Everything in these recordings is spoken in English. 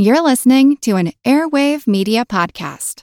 You're listening to an Airwave Media Podcast.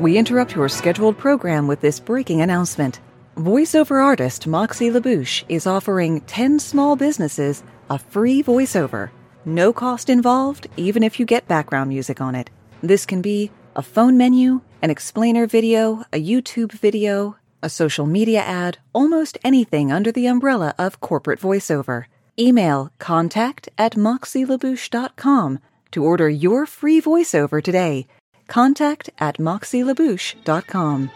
We interrupt your scheduled program with this breaking announcement. Voiceover artist Moxie LaBouche is offering 10 small businesses a free voiceover. No cost involved, even if you get background music on it. This can be a phone menu, an explainer video, a YouTube video, a social media ad, almost anything under the umbrella of corporate voiceover. Email contact at moxielabouche.com to order your free voiceover today. Contact at moxielabouche.com.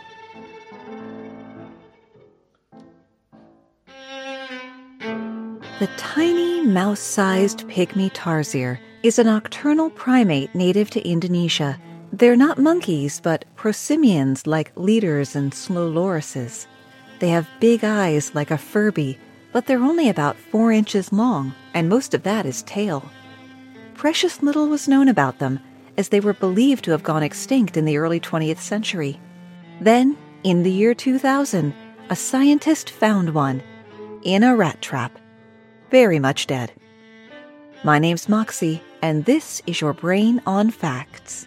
The tiny mouse sized pygmy tarsier is a nocturnal primate native to Indonesia. They're not monkeys, but prosimians like lemurs and slow lorises. They have big eyes like a Furby, but they're only about four inches long, and most of that is tail. Precious little was known about them, as they were believed to have gone extinct in the early 20th century. Then, in the year 2000, a scientist found one in a rat trap, very much dead. My name's Moxie, and this is your Brain on Facts.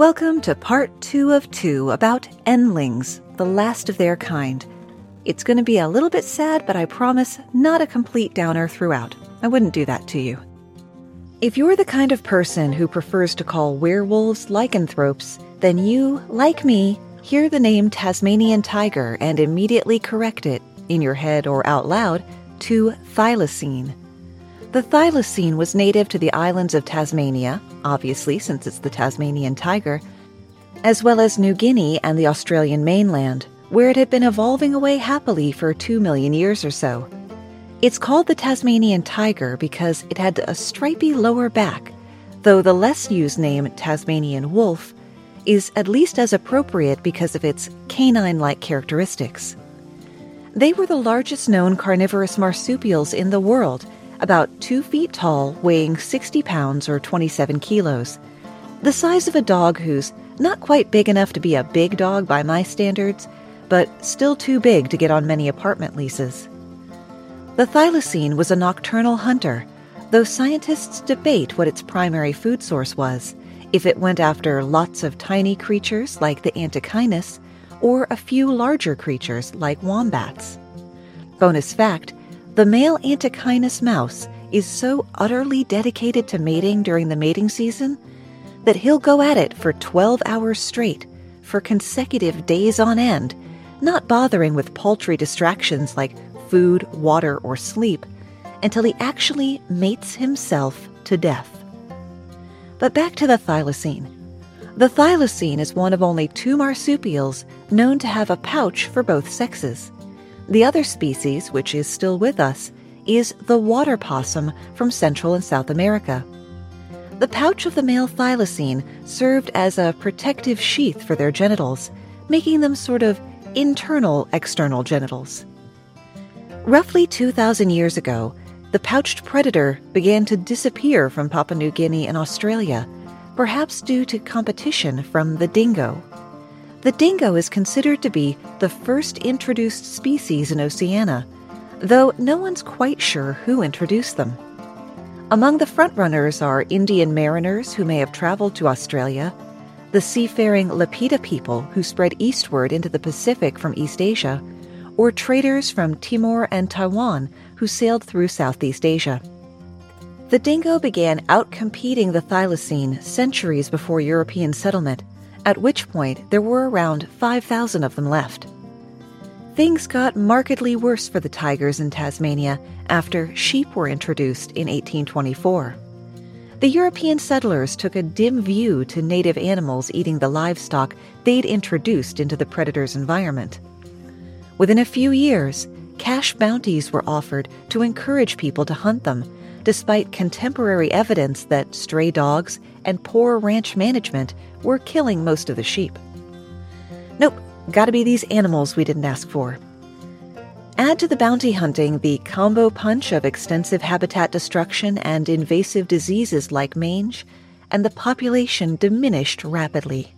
Welcome to part two of two about endlings, the last of their kind. It's going to be a little bit sad, but I promise not a complete downer throughout. I wouldn't do that to you. If you're the kind of person who prefers to call werewolves lycanthropes, then you, like me, hear the name Tasmanian tiger and immediately correct it, in your head or out loud, to thylacine. The thylacine was native to the islands of Tasmania, obviously since it's the Tasmanian tiger, as well as New Guinea and the Australian mainland, where it had been evolving away happily for two million years or so. It's called the Tasmanian tiger because it had a stripy lower back, though the less used name Tasmanian wolf is at least as appropriate because of its canine like characteristics. They were the largest known carnivorous marsupials in the world, about two feet tall, weighing 60 pounds or 27 kilos. The size of a dog who's not quite big enough to be a big dog by my standards, but still too big to get on many apartment leases. The thylacine was a nocturnal hunter, though scientists debate what its primary food source was, if it went after lots of tiny creatures like the antechinus, or a few larger creatures like wombats. Bonus fact the male antechinus mouse is so utterly dedicated to mating during the mating season that he'll go at it for 12 hours straight, for consecutive days on end, not bothering with paltry distractions like food, water, or sleep, until he actually mates himself to death. But back to the thylacine. The thylacine is one of only two marsupials known to have a pouch for both sexes. The other species, which is still with us, is the water possum from Central and South America. The pouch of the male thylacine served as a protective sheath for their genitals, making them sort of internal external genitals. Roughly 2,000 years ago, the pouched predator began to disappear from Papua New Guinea and Australia, perhaps due to competition from the dingo. The dingo is considered to be the first introduced species in Oceania, though no one's quite sure who introduced them. Among the frontrunners are Indian mariners who may have traveled to Australia, the seafaring Lapita people who spread eastward into the Pacific from East Asia, or traders from Timor and Taiwan who sailed through Southeast Asia. The dingo began outcompeting the thylacine centuries before European settlement, at which point there were around 5,000 of them left. Things got markedly worse for the tigers in Tasmania after sheep were introduced in 1824. The European settlers took a dim view to native animals eating the livestock they'd introduced into the predator's environment. Within a few years, cash bounties were offered to encourage people to hunt them, despite contemporary evidence that stray dogs and poor ranch management were killing most of the sheep. Nope, gotta be these animals we didn't ask for. Add to the bounty hunting the combo punch of extensive habitat destruction and invasive diseases like mange, and the population diminished rapidly.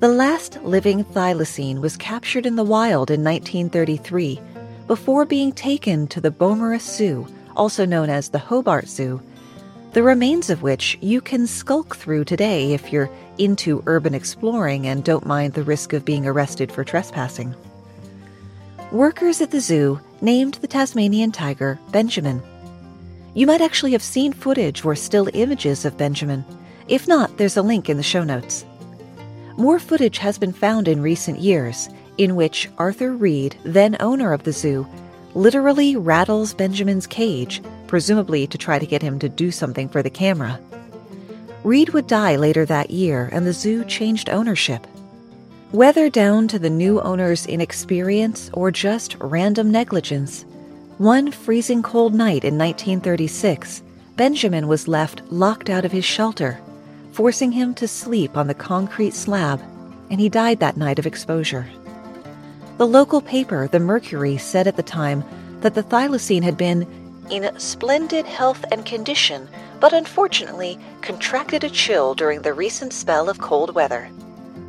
The last living thylacine was captured in the wild in 1933 before being taken to the Beaumaris Zoo, also known as the Hobart Zoo, the remains of which you can skulk through today if you're into urban exploring and don't mind the risk of being arrested for trespassing. Workers at the zoo named the Tasmanian tiger Benjamin. You might actually have seen footage or still images of Benjamin. If not, there's a link in the show notes. More footage has been found in recent years in which Arthur Reed, then owner of the zoo, literally rattles Benjamin's cage, presumably to try to get him to do something for the camera. Reed would die later that year, and the zoo changed ownership. Whether down to the new owner's inexperience or just random negligence, one freezing cold night in 1936, Benjamin was left locked out of his shelter, forcing him to sleep on the concrete slab, and he died that night of exposure. The local paper, the Mercury, said at the time that the thylacine had been in splendid health and condition, but unfortunately contracted a chill during the recent spell of cold weather.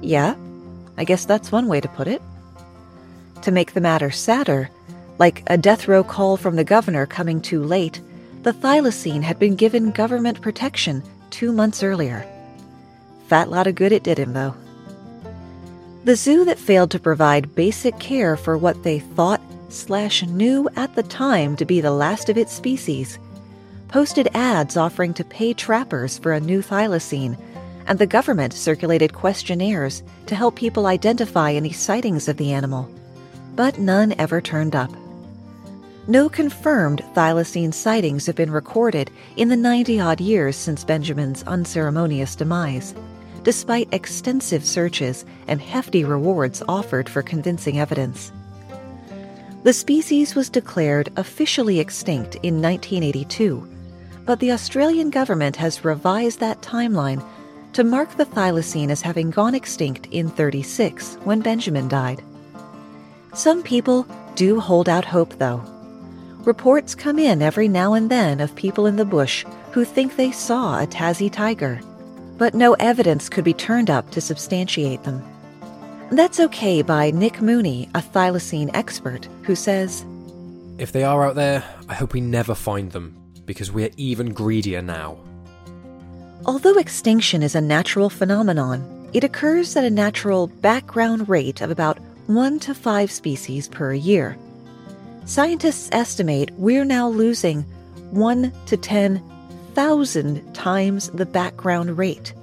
Yeah, I guess that's one way to put it. To make the matter sadder, like a death row call from the governor coming too late, the thylacine had been given government protection two months earlier. Fat lot of good it did him, though. The zoo that failed to provide basic care for what they thought slash knew at the time to be the last of its species posted ads offering to pay trappers for a new thylacine, and the government circulated questionnaires to help people identify any sightings of the animal. But none ever turned up. No confirmed thylacine sightings have been recorded in the 90 odd years since Benjamin's unceremonious demise despite extensive searches and hefty rewards offered for convincing evidence. The species was declared officially extinct in 1982, but the Australian government has revised that timeline to mark the thylacine as having gone extinct in 36 when Benjamin died. Some people do hold out hope, though. Reports come in every now and then of people in the bush who think they saw a Tassie tiger but no evidence could be turned up to substantiate them. That's okay by Nick Mooney, a thylacine expert, who says If they are out there, I hope we never find them, because we're even greedier now. Although extinction is a natural phenomenon, it occurs at a natural background rate of about 1 to 5 species per year. Scientists estimate we're now losing 1 to 10 thousand times the background rate.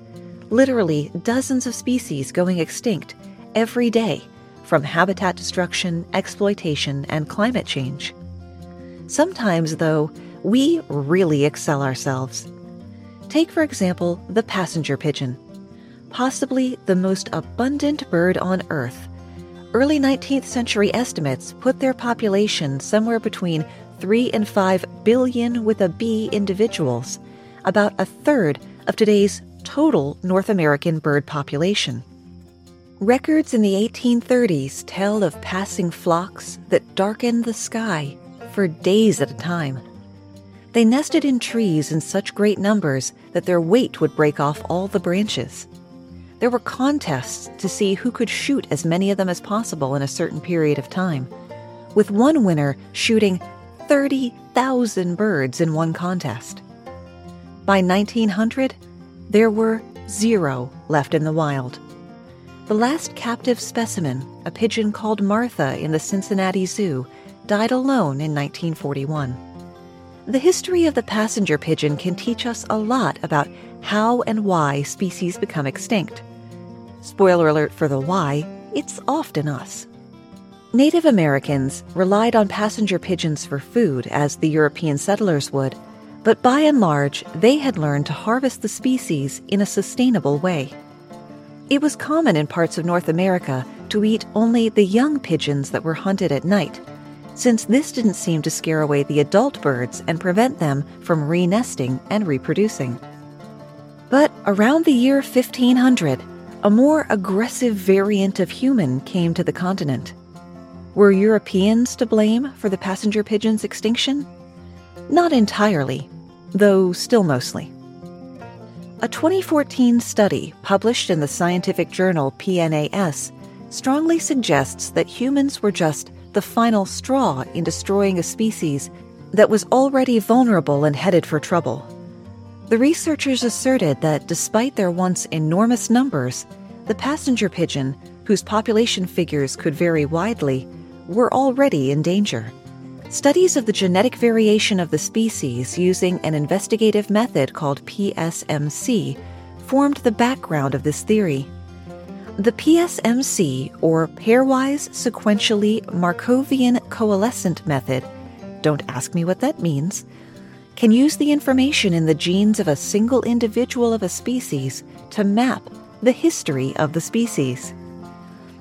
Literally dozens of species going extinct every day from habitat destruction, exploitation, and climate change. Sometimes, though, we really excel ourselves. Take, for example, the passenger pigeon, possibly the most abundant bird on Earth. Early 19th century estimates put their population somewhere between 3 and 5 billion with a B individuals, about a third of today's total North American bird population. Records in the 1830s tell of passing flocks that darkened the sky for days at a time. They nested in trees in such great numbers that their weight would break off all the branches. There were contests to see who could shoot as many of them as possible in a certain period of time, with one winner shooting 30,000 birds in one contest. By 1900, there were zero left in the wild. The last captive specimen, a pigeon called Martha in the Cincinnati Zoo, died alone in 1941. The history of the passenger pigeon can teach us a lot about how and why species become extinct. Spoiler alert for the why, it's often us. Native Americans relied on passenger pigeons for food as the European settlers would, but by and large, they had learned to harvest the species in a sustainable way. It was common in parts of North America to eat only the young pigeons that were hunted at night, since this didn't seem to scare away the adult birds and prevent them from re-nesting and reproducing. But around the year 1500, a more aggressive variant of human came to the continent. Were Europeans to blame for the passenger pigeon's extinction? Not entirely, though still mostly. A 2014 study published in the scientific journal PNAS strongly suggests that humans were just the final straw in destroying a species that was already vulnerable and headed for trouble. The researchers asserted that despite their once enormous numbers, the passenger pigeon, whose population figures could vary widely, were already in danger. Studies of the genetic variation of the species using an investigative method called PSMC formed the background of this theory. The PSMC, or Pairwise Sequentially Markovian Coalescent Method, don't ask me what that means, can use the information in the genes of a single individual of a species to map the history of the species.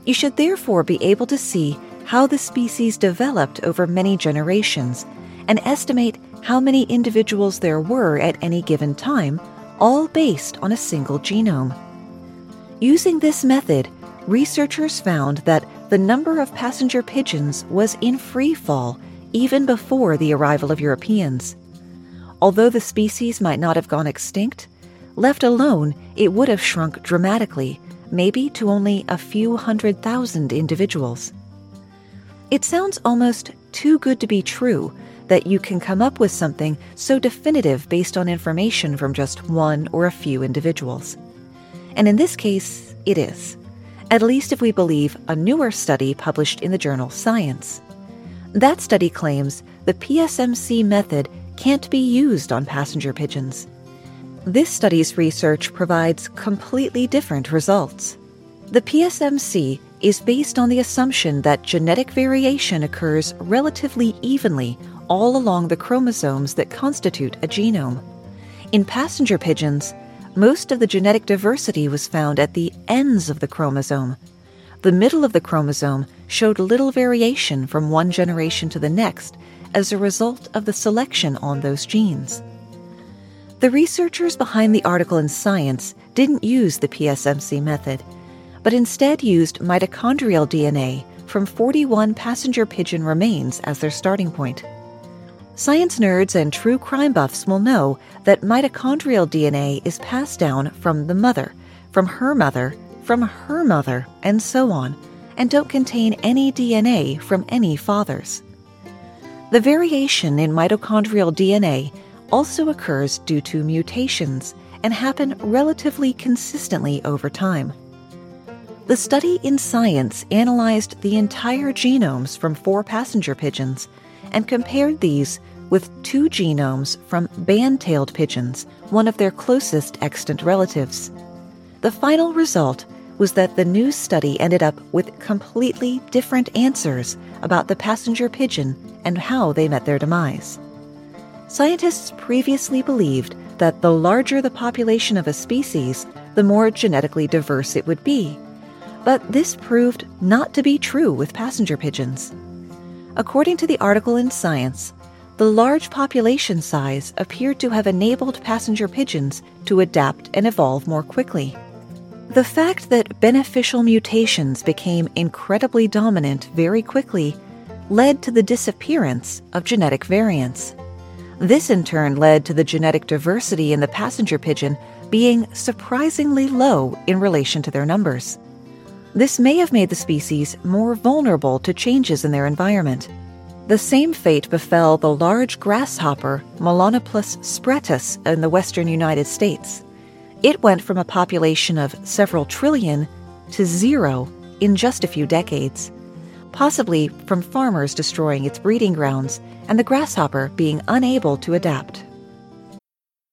You should therefore be able to see how the species developed over many generations and estimate how many individuals there were at any given time, all based on a single genome. Using this method, researchers found that the number of passenger pigeons was in free fall even before the arrival of Europeans. Although the species might not have gone extinct, left alone, it would have shrunk dramatically, maybe to only a few hundred thousand individuals. It sounds almost too good to be true that you can come up with something so definitive based on information from just one or a few individuals. And in this case, it is, at least if we believe a newer study published in the journal Science. That study claims the PSMC method can't be used on passenger pigeons. This study's research provides completely different results. The PSMC is based on the assumption that genetic variation occurs relatively evenly all along the chromosomes that constitute a genome. In passenger pigeons, most of the genetic diversity was found at the ends of the chromosome. The middle of the chromosome showed little variation from one generation to the next as a result of the selection on those genes. The researchers behind the article in Science didn't use the PSMC method but instead used mitochondrial DNA from 41 passenger pigeon remains as their starting point. Science nerds and true crime buffs will know that mitochondrial DNA is passed down from the mother, from her mother, from her mother, and so on, and don't contain any DNA from any fathers. The variation in mitochondrial DNA also occurs due to mutations and happen relatively consistently over time. The study in Science analyzed the entire genomes from four passenger pigeons and compared these with two genomes from band tailed pigeons, one of their closest extant relatives. The final result was that the new study ended up with completely different answers about the passenger pigeon and how they met their demise. Scientists previously believed that the larger the population of a species, the more genetically diverse it would be but this proved not to be true with passenger pigeons. According to the article in Science, the large population size appeared to have enabled passenger pigeons to adapt and evolve more quickly. The fact that beneficial mutations became incredibly dominant very quickly led to the disappearance of genetic variants. This in turn led to the genetic diversity in the passenger pigeon being surprisingly low in relation to their numbers. This may have made the species more vulnerable to changes in their environment. The same fate befell the large grasshopper Melanoplus spretus in the western United States. It went from a population of several trillion to zero in just a few decades, possibly from farmers destroying its breeding grounds and the grasshopper being unable to adapt.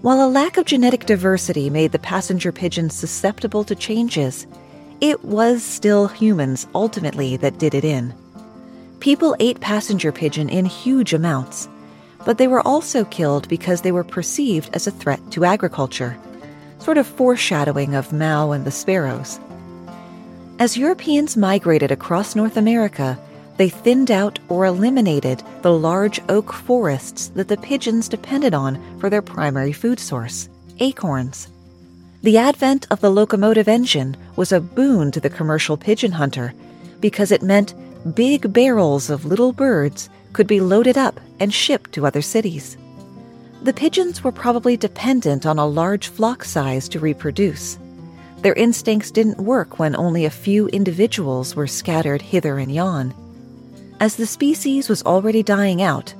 While a lack of genetic diversity made the passenger pigeon susceptible to changes, it was still humans ultimately that did it in. People ate passenger pigeon in huge amounts, but they were also killed because they were perceived as a threat to agriculture, sort of foreshadowing of Mao and the sparrows. As Europeans migrated across North America, they thinned out or eliminated the large oak forests that the pigeons depended on for their primary food source acorns. The advent of the locomotive engine was a boon to the commercial pigeon hunter because it meant big barrels of little birds could be loaded up and shipped to other cities. The pigeons were probably dependent on a large flock size to reproduce. Their instincts didn't work when only a few individuals were scattered hither and yon. As the species was already dying out,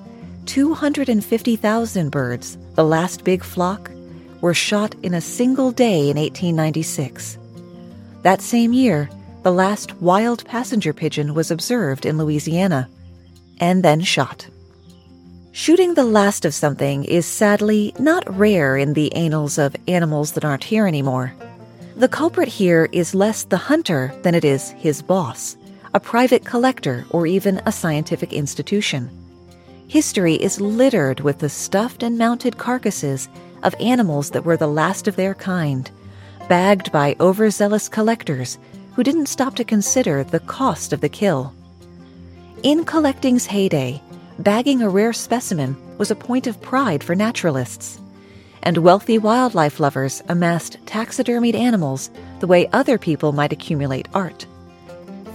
250,000 birds, the last big flock, were shot in a single day in 1896. That same year, the last wild passenger pigeon was observed in Louisiana, and then shot. Shooting the last of something is sadly not rare in the annals of animals that aren't here anymore. The culprit here is less the hunter than it is his boss a private collector, or even a scientific institution. History is littered with the stuffed and mounted carcasses of animals that were the last of their kind, bagged by overzealous collectors who didn't stop to consider the cost of the kill. In collecting's heyday, bagging a rare specimen was a point of pride for naturalists, and wealthy wildlife lovers amassed taxidermied animals the way other people might accumulate art.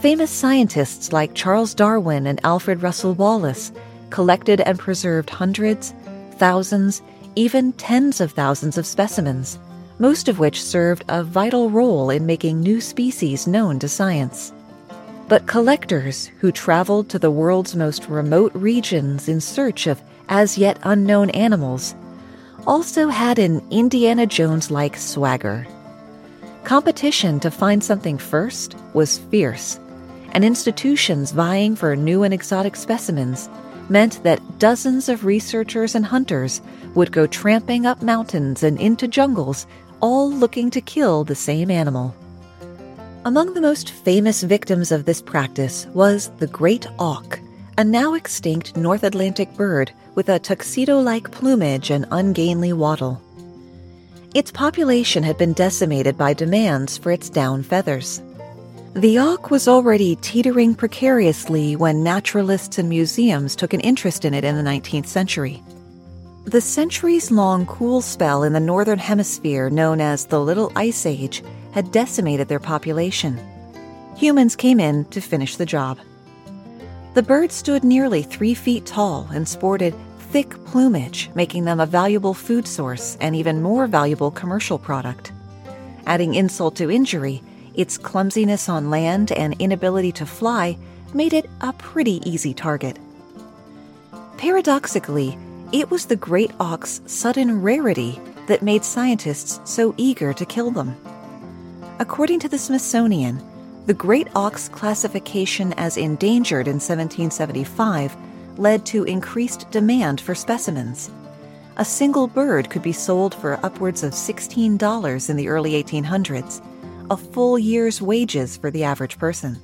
Famous scientists like Charles Darwin and Alfred Russel Wallace collected and preserved hundreds, thousands, even tens of thousands of specimens, most of which served a vital role in making new species known to science. But collectors who traveled to the world's most remote regions in search of as yet unknown animals also had an Indiana Jones like swagger. Competition to find something first was fierce and institutions vying for new and exotic specimens meant that dozens of researchers and hunters would go tramping up mountains and into jungles, all looking to kill the same animal. Among the most famous victims of this practice was the great auk, a now extinct North Atlantic bird with a tuxedo like plumage and ungainly wattle. Its population had been decimated by demands for its down feathers. The auk was already teetering precariously when naturalists and museums took an interest in it in the 19th century. The centuries long cool spell in the Northern Hemisphere, known as the Little Ice Age, had decimated their population. Humans came in to finish the job. The birds stood nearly three feet tall and sported thick plumage, making them a valuable food source and even more valuable commercial product. Adding insult to injury, its clumsiness on land and inability to fly made it a pretty easy target. Paradoxically, it was the great auk's sudden rarity that made scientists so eager to kill them. According to the Smithsonian, the great auk's classification as endangered in 1775 led to increased demand for specimens. A single bird could be sold for upwards of $16 in the early 1800s, a full year's wages for the average person.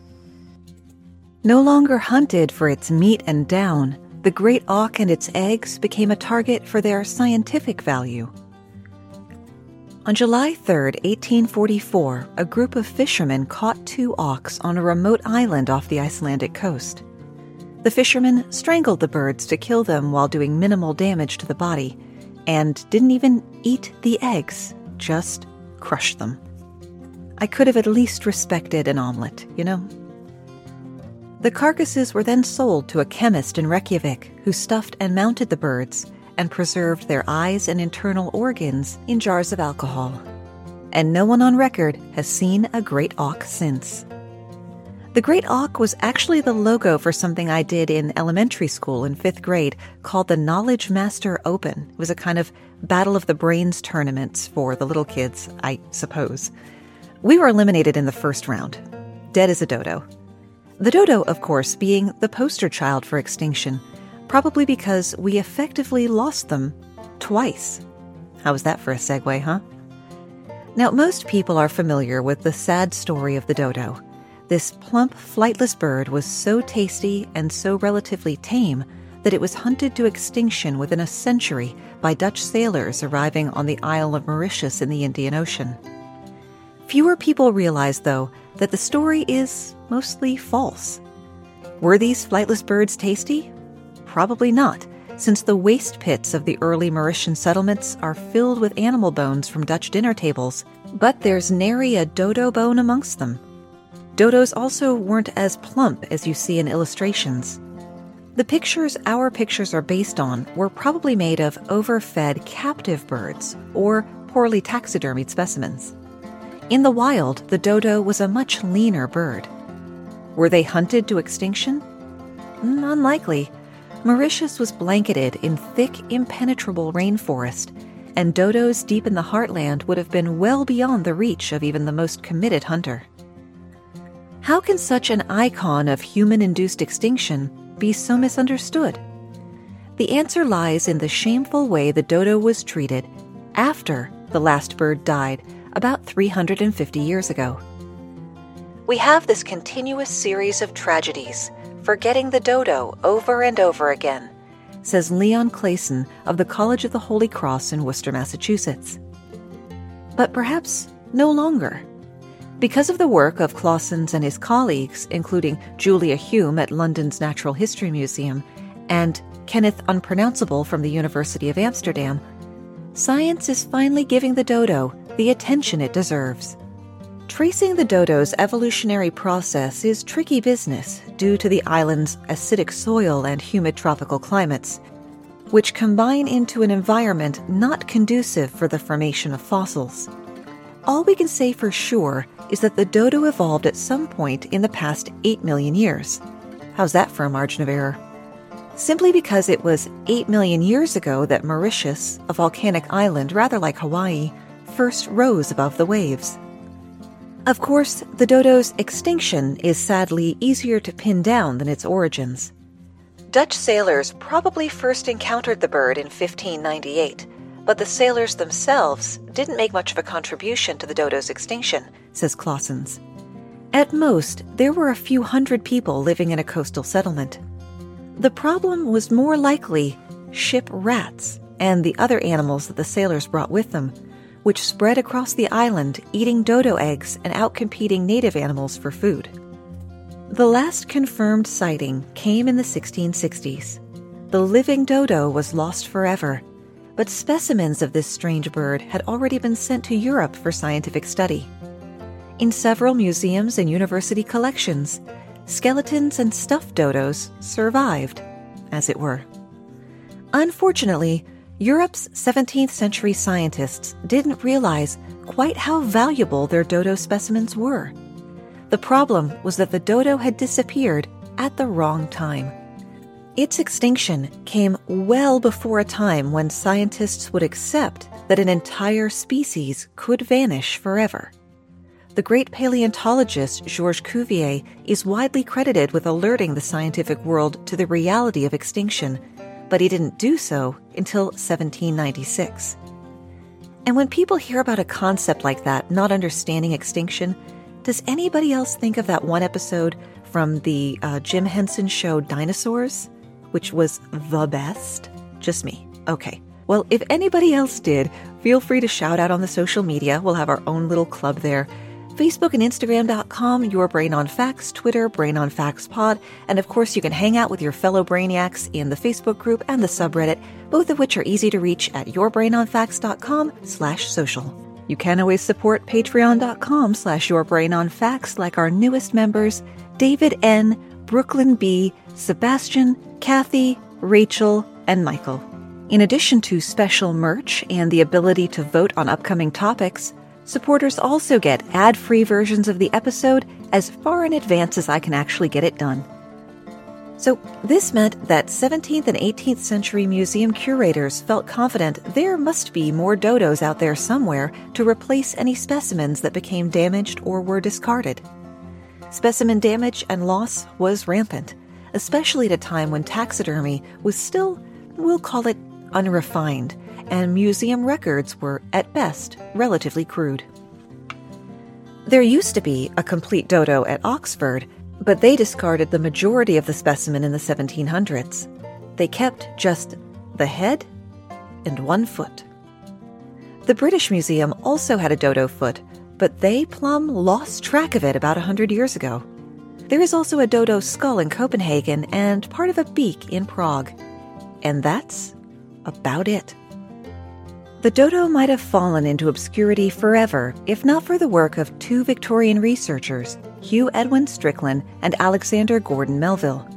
No longer hunted for its meat and down, the great auk and its eggs became a target for their scientific value. On July 3, 1844, a group of fishermen caught two auks on a remote island off the Icelandic coast. The fishermen strangled the birds to kill them while doing minimal damage to the body, and didn't even eat the eggs, just crushed them. I could have at least respected an omelet, you know? The carcasses were then sold to a chemist in Reykjavik who stuffed and mounted the birds and preserved their eyes and internal organs in jars of alcohol. And no one on record has seen a great auk since. The Great Auk was actually the logo for something I did in elementary school in fifth grade called the Knowledge Master Open. It was a kind of Battle of the Brains tournaments for the little kids, I suppose. We were eliminated in the first round, dead as a dodo. The dodo, of course, being the poster child for extinction, probably because we effectively lost them twice. How was that for a segue, huh? Now, most people are familiar with the sad story of the dodo. This plump, flightless bird was so tasty and so relatively tame that it was hunted to extinction within a century by Dutch sailors arriving on the Isle of Mauritius in the Indian Ocean. Fewer people realize, though, that the story is mostly false. Were these flightless birds tasty? Probably not, since the waste pits of the early Mauritian settlements are filled with animal bones from Dutch dinner tables, but there's nary a dodo bone amongst them. Dodos also weren't as plump as you see in illustrations. The pictures our pictures are based on were probably made of overfed captive birds or poorly taxidermied specimens. In the wild, the dodo was a much leaner bird. Were they hunted to extinction? Mm, unlikely. Mauritius was blanketed in thick, impenetrable rainforest, and dodos deep in the heartland would have been well beyond the reach of even the most committed hunter. How can such an icon of human induced extinction be so misunderstood? The answer lies in the shameful way the dodo was treated after the last bird died about 350 years ago. We have this continuous series of tragedies, forgetting the dodo over and over again, says Leon Claessens of the College of the Holy Cross in Worcester, Massachusetts. But perhaps no longer. Because of the work of Claessens and his colleagues, including Julian Hume at London's Natural History Museum and Kenneth Unpronounceable from the University of Amsterdam, science is finally giving the dodo the attention it deserves. Tracing the dodo's evolutionary process is tricky business due to the island's acidic soil and humid tropical climates, which combine into an environment not conducive for the formation of fossils. All we can say for sure is that the dodo evolved at some point in the past 8 million years. How's that for a margin of error? Simply because it was 8 million years ago that Mauritius, a volcanic island rather like Hawaii, first rose above the waves. Of course, the dodo's extinction is sadly easier to pin down than its origins. Dutch sailors probably first encountered the bird in 1598 but the sailors themselves didn't make much of a contribution to the dodo's extinction, says Claessens. At most, there were a few hundred people living in a coastal settlement. The problem was more likely ship rats and the other animals that the sailors brought with them, which spread across the island, eating dodo eggs and outcompeting native animals for food. The last confirmed sighting came in the 1660s. The living dodo was lost forever, but specimens of this strange bird had already been sent to Europe for scientific study. In several museums and university collections, skeletons and stuffed dodos survived, as it were. Unfortunately, Europe's 17th century scientists didn't realize quite how valuable their dodo specimens were. The problem was that the dodo had disappeared at the wrong time. Its extinction came well before a time when scientists would accept that an entire species could vanish forever. The great paleontologist Georges Cuvier is widely credited with alerting the scientific world to the reality of extinction, but he didn't do so until 1796. And when people hear about a concept like that, not understanding extinction, does anybody else think of that one episode from the uh, Jim Henson show Dinosaurs? which was the best? Just me. Okay. Well, if anybody else did, feel free to shout out on the social media. We'll have our own little club there. Facebook and Instagram.com, Your Brain on Facts, Twitter, Brain on Facts Pod, and of course you can hang out with your fellow brainiacs in the Facebook group and the subreddit, both of which are easy to reach at yourbrainonfacts.com slash social. You can always support patreon.com slash yourbrainonfacts like our newest members, David N., Brooklyn B., Sebastian, Kathy, Rachel, and Michael. In addition to special merch and the ability to vote on upcoming topics, supporters also get ad free versions of the episode as far in advance as I can actually get it done. So, this meant that 17th and 18th century museum curators felt confident there must be more dodos out there somewhere to replace any specimens that became damaged or were discarded. Specimen damage and loss was rampant, especially at a time when taxidermy was still, we'll call it, unrefined, and museum records were, at best, relatively crude. There used to be a complete dodo at Oxford, but they discarded the majority of the specimen in the 1700s. They kept just the head and one foot. The British Museum also had a dodo foot, but they plumb lost track of it about a hundred years ago. There is also a dodo skull in Copenhagen and part of a beak in Prague. And that's about it. The dodo might have fallen into obscurity forever if not for the work of two Victorian researchers, Hugh Edwin Strickland and Alexander Gordon Melville.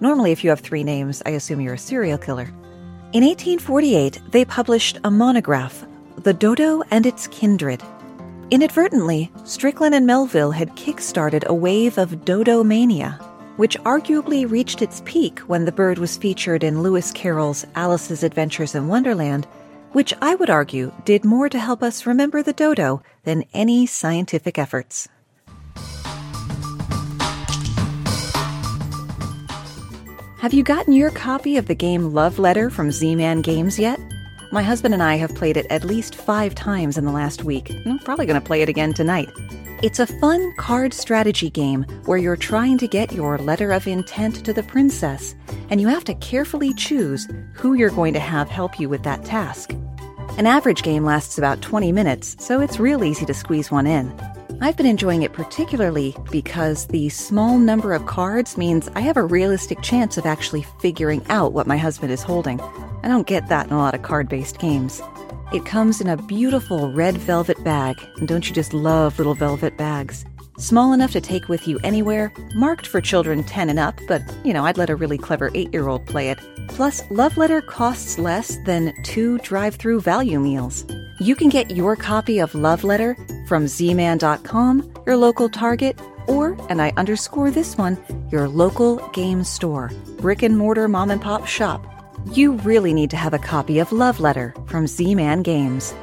Normally, if you have three names, I assume you're a serial killer. In 1848, they published a monograph, The Dodo and Its Kindred. Inadvertently, Strickland and Melville had kick-started a wave of dodo mania, which arguably reached its peak when the bird was featured in Lewis Carroll's Alice's Adventures in Wonderland which I would argue did more to help us remember the dodo than any scientific efforts. Have you gotten your copy of the game Love Letter from Z Man Games yet? My husband and I have played it at least five times in the last week. and I'm probably going to play it again tonight. It's a fun card strategy game where you're trying to get your letter of intent to the princess, and you have to carefully choose who you're going to have help you with that task. An average game lasts about 20 minutes, so it's real easy to squeeze one in. I've been enjoying it particularly because the small number of cards means I have a realistic chance of actually figuring out what my husband is holding. I don't get that in a lot of card based games. It comes in a beautiful red velvet bag, and don't you just love little velvet bags? Small enough to take with you anywhere, marked for children 10 and up, but you know, I'd let a really clever 8 year old play it. Plus, Love Letter costs less than two drive through value meals. You can get your copy of Love Letter from zman.com, your local Target, or, and I underscore this one, your local game store, brick and mortar mom and pop shop you really need to have a copy of Love Letter from Z Man Games.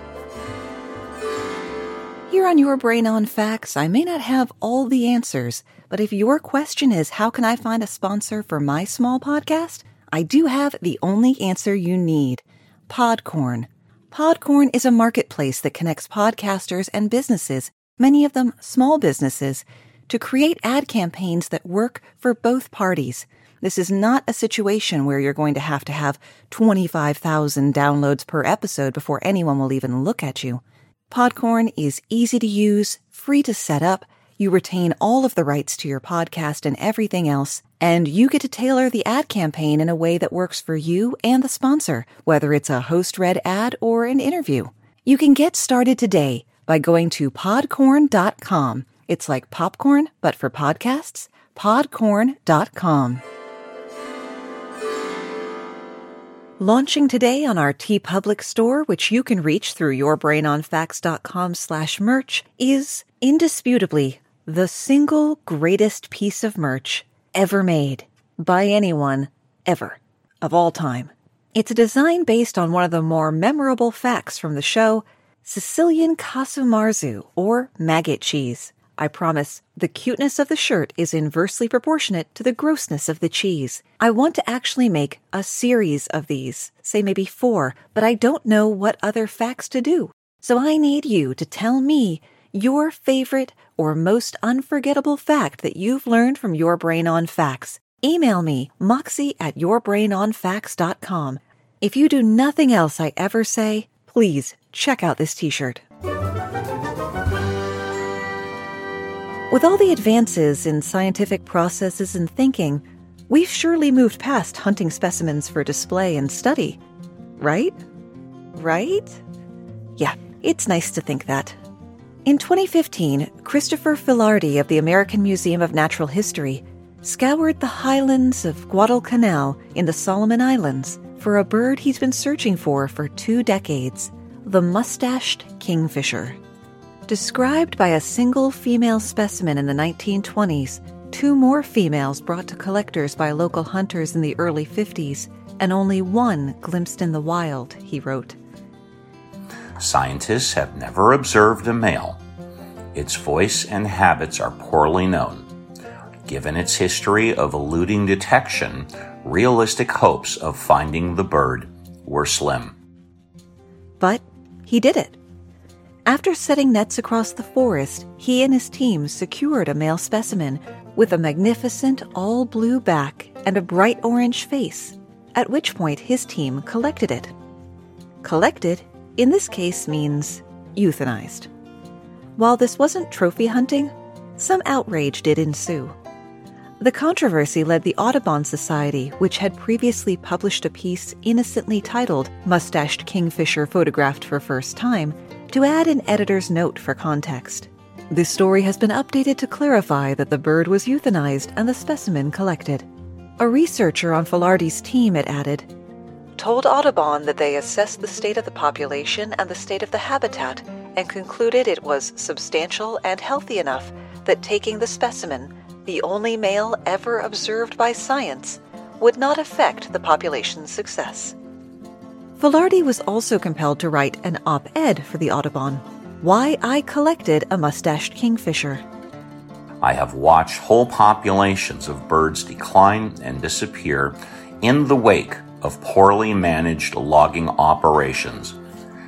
Here on Your Brain on Facts, I may not have all the answers, but if your question is how can I find a sponsor for my small podcast, I do have the only answer you need Podcorn. Podcorn is a marketplace that connects podcasters and businesses, many of them small businesses, to create ad campaigns that work for both parties. This is not a situation where you're going to have to have 25,000 downloads per episode before anyone will even look at you. Podcorn is easy to use, free to set up. You retain all of the rights to your podcast and everything else, and you get to tailor the ad campaign in a way that works for you and the sponsor, whether it's a host read ad or an interview. You can get started today by going to podcorn.com. It's like popcorn, but for podcasts. Podcorn.com. Launching today on our TeePublic store, which you can reach through yourbrainonfacts.com slash merch, is indisputably the single greatest piece of merch ever made by anyone ever of all time. It's a design based on one of the more memorable facts from the show, Sicilian casu marzu, or maggot cheese. I promise the cuteness of the shirt is inversely proportionate to the grossness of the cheese. I want to actually make a series of these, say maybe four, but I don't know what other facts to do. So I need you to tell me your favorite or most unforgettable fact that you've learned from Your Brain on Facts. Email me, moxie at yourbrainonfacts.com. If you do nothing else I ever say, please check out this t-shirt. With all the advances in scientific processes and thinking, we've surely moved past hunting specimens for display and study. Right? Right? Yeah, it's nice to think that. In 2015, Christopher Filardi of the American Museum of Natural History scoured the highlands of Guadalcanal in the Solomon Islands for a bird he's been searching for for two decades the mustached kingfisher. Described by a single female specimen in the 1920s, two more females brought to collectors by local hunters in the early 50s, and only one glimpsed in the wild, he wrote. Scientists have never observed a male. Its voice and habits are poorly known. Given its history of eluding detection, realistic hopes of finding the bird were slim. But he did it. After setting nets across the forest, he and his team secured a male specimen with a magnificent all blue back and a bright orange face, at which point his team collected it. Collected, in this case, means euthanized. While this wasn't trophy hunting, some outrage did ensue. The controversy led the Audubon Society, which had previously published a piece innocently titled Mustached Kingfisher Photographed for First Time, to add an editor's note for context. This story has been updated to clarify that the bird was euthanized and the specimen collected. A researcher on Filardi's team, it added, told Audubon that they assessed the state of the population and the state of the habitat and concluded it was substantial and healthy enough that taking the specimen the only male ever observed by science, would not affect the population's success. Filardi was also compelled to write an op ed for the Audubon Why I Collected a Mustached Kingfisher. I have watched whole populations of birds decline and disappear in the wake of poorly managed logging operations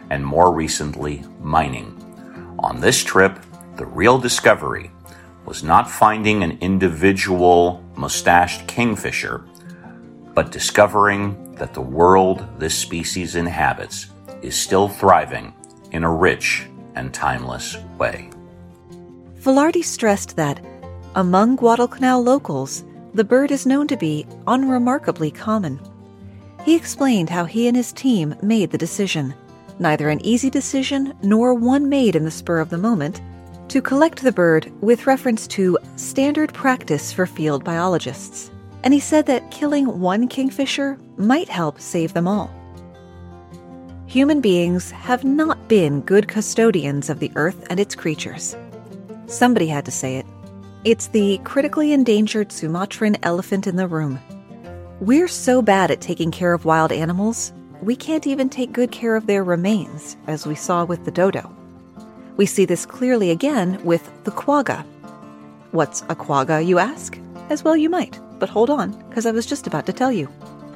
and more recently mining. On this trip, the real discovery was not finding an individual mustached kingfisher, but discovering that the world this species inhabits is still thriving in a rich and timeless way. Filardi stressed that, among Guadalcanal locals, the bird is known to be unremarkably common. He explained how he and his team made the decision, neither an easy decision nor one made in the spur of the moment, to collect the bird with reference to standard practice for field biologists. And he said that killing one kingfisher might help save them all. Human beings have not been good custodians of the earth and its creatures. Somebody had to say it. It's the critically endangered Sumatran elephant in the room. We're so bad at taking care of wild animals, we can't even take good care of their remains, as we saw with the dodo. We see this clearly again with the quagga. What's a quagga, you ask? As well you might, but hold on, because I was just about to tell you.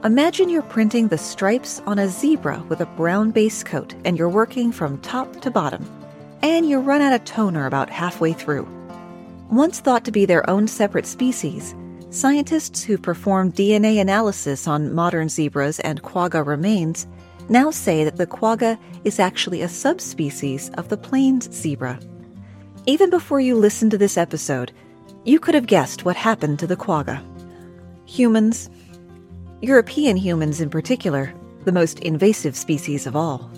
Imagine you're printing the stripes on a zebra with a brown base coat and you're working from top to bottom, and you run out of toner about halfway through. Once thought to be their own separate species, scientists who performed DNA analysis on modern zebras and quagga remains now say that the quagga is actually a subspecies of the plains zebra. Even before you listen to this episode, you could have guessed what happened to the quagga. Humans, European humans in particular, the most invasive species of all.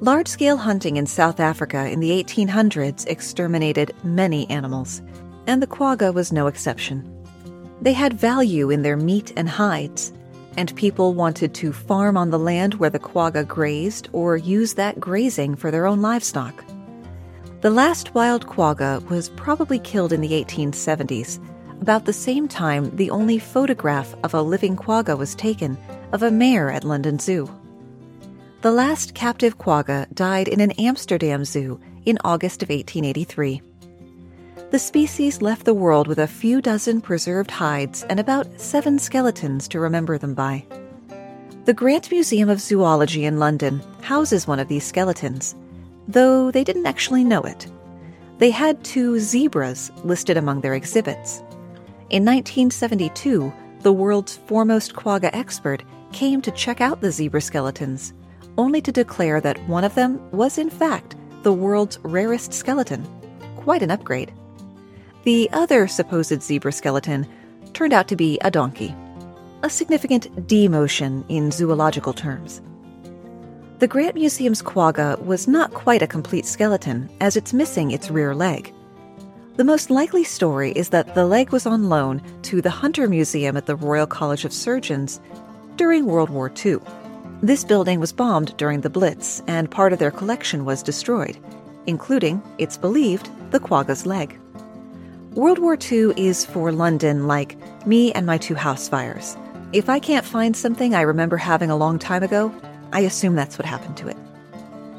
Large scale hunting in South Africa in the 1800s exterminated many animals, and the quagga was no exception. They had value in their meat and hides, and people wanted to farm on the land where the quagga grazed or use that grazing for their own livestock. The last wild quagga was probably killed in the 1870s, about the same time the only photograph of a living quagga was taken of a mare at London Zoo. The last captive quagga died in an Amsterdam zoo in August of 1883 the species left the world with a few dozen preserved hides and about seven skeletons to remember them by. The Grant Museum of Zoology in London houses one of these skeletons, though they didn't actually know it. They had two zebras listed among their exhibits. In 1972, the world's foremost quagga expert came to check out the zebra skeletons, only to declare that one of them was, in fact, the world's rarest skeleton. Quite an upgrade. The other supposed zebra skeleton turned out to be a donkey, a significant demotion in zoological terms. The Grant Museum's quagga was not quite a complete skeleton, as it's missing its rear leg. The most likely story is that the leg was on loan to the Hunter Museum at the Royal College of Surgeons, during World War II. This building was bombed during the Blitz, and part of their collection was destroyed, including, it's believed, the quagga's leg. World War II is for London like me and my two house fires. If I can't find something I remember having a long time ago, I assume that's what happened to it.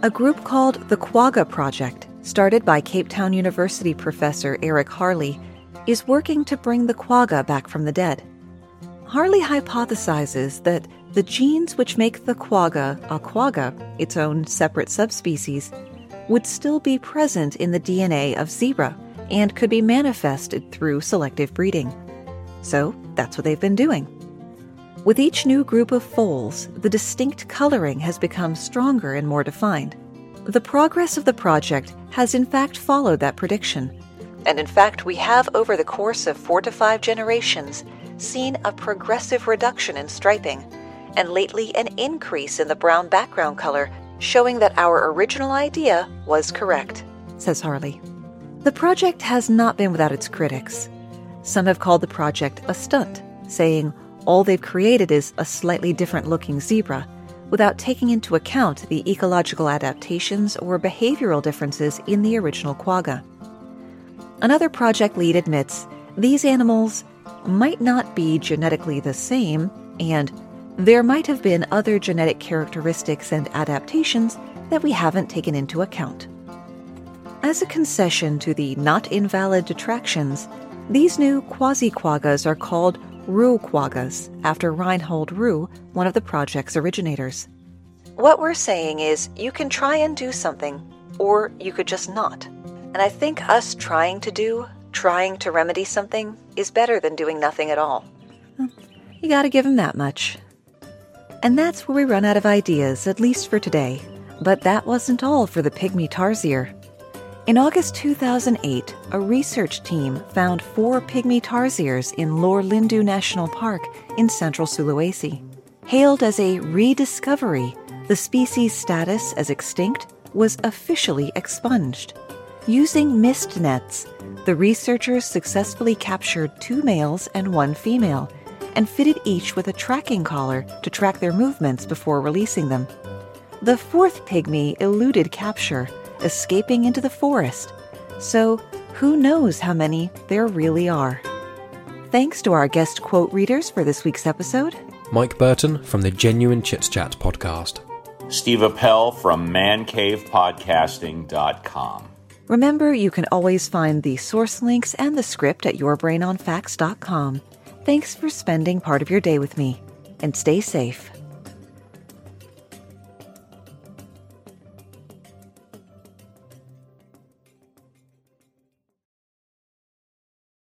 A group called the Quagga Project, started by Cape Town University professor Eric Harley, is working to bring the quagga back from the dead. Harley hypothesizes that the genes which make the quagga a quagga, its own separate subspecies, would still be present in the DNA of zebra and could be manifested through selective breeding. So that's what they've been doing. With each new group of foals, the distinct coloring has become stronger and more defined. The progress of the project has in fact followed that prediction. And in fact, we have over the course of four to five generations seen a progressive reduction in striping, and lately an increase in the brown background color, showing that our original idea was correct, says Harley. The project has not been without its critics. Some have called the project a stunt, saying all they've created is a slightly different looking zebra, without taking into account the ecological adaptations or behavioral differences in the original quagga. Another project lead admits these animals might not be genetically the same, and there might have been other genetic characteristics and adaptations that we haven't taken into account. As a concession to the not invalid detractions, these new quasi quaggas are called Rue quaggas, after Reinhold Rue, one of the project's originators. What we're saying is you can try and do something, or you could just not. And I think us trying to do, trying to remedy something, is better than doing nothing at all. You gotta give him that much. And that's where we run out of ideas, at least for today. But that wasn't all for the pygmy tarsier. In August 2008, a research team found four pygmy tarsiers in Lore Lindu National Park in central Sulawesi. Hailed as a rediscovery, the species' status as extinct was officially expunged. Using mist nets, the researchers successfully captured two males and one female and fitted each with a tracking collar to track their movements before releasing them. The fourth pygmy eluded capture escaping into the forest. So, who knows how many there really are? Thanks to our guest quote readers for this week's episode Mike Burton from the Genuine Chit Chat podcast, Steve Appel from mancavepodcasting.com. Remember, you can always find the source links and the script at yourbrainonfacts.com. Thanks for spending part of your day with me, and stay safe.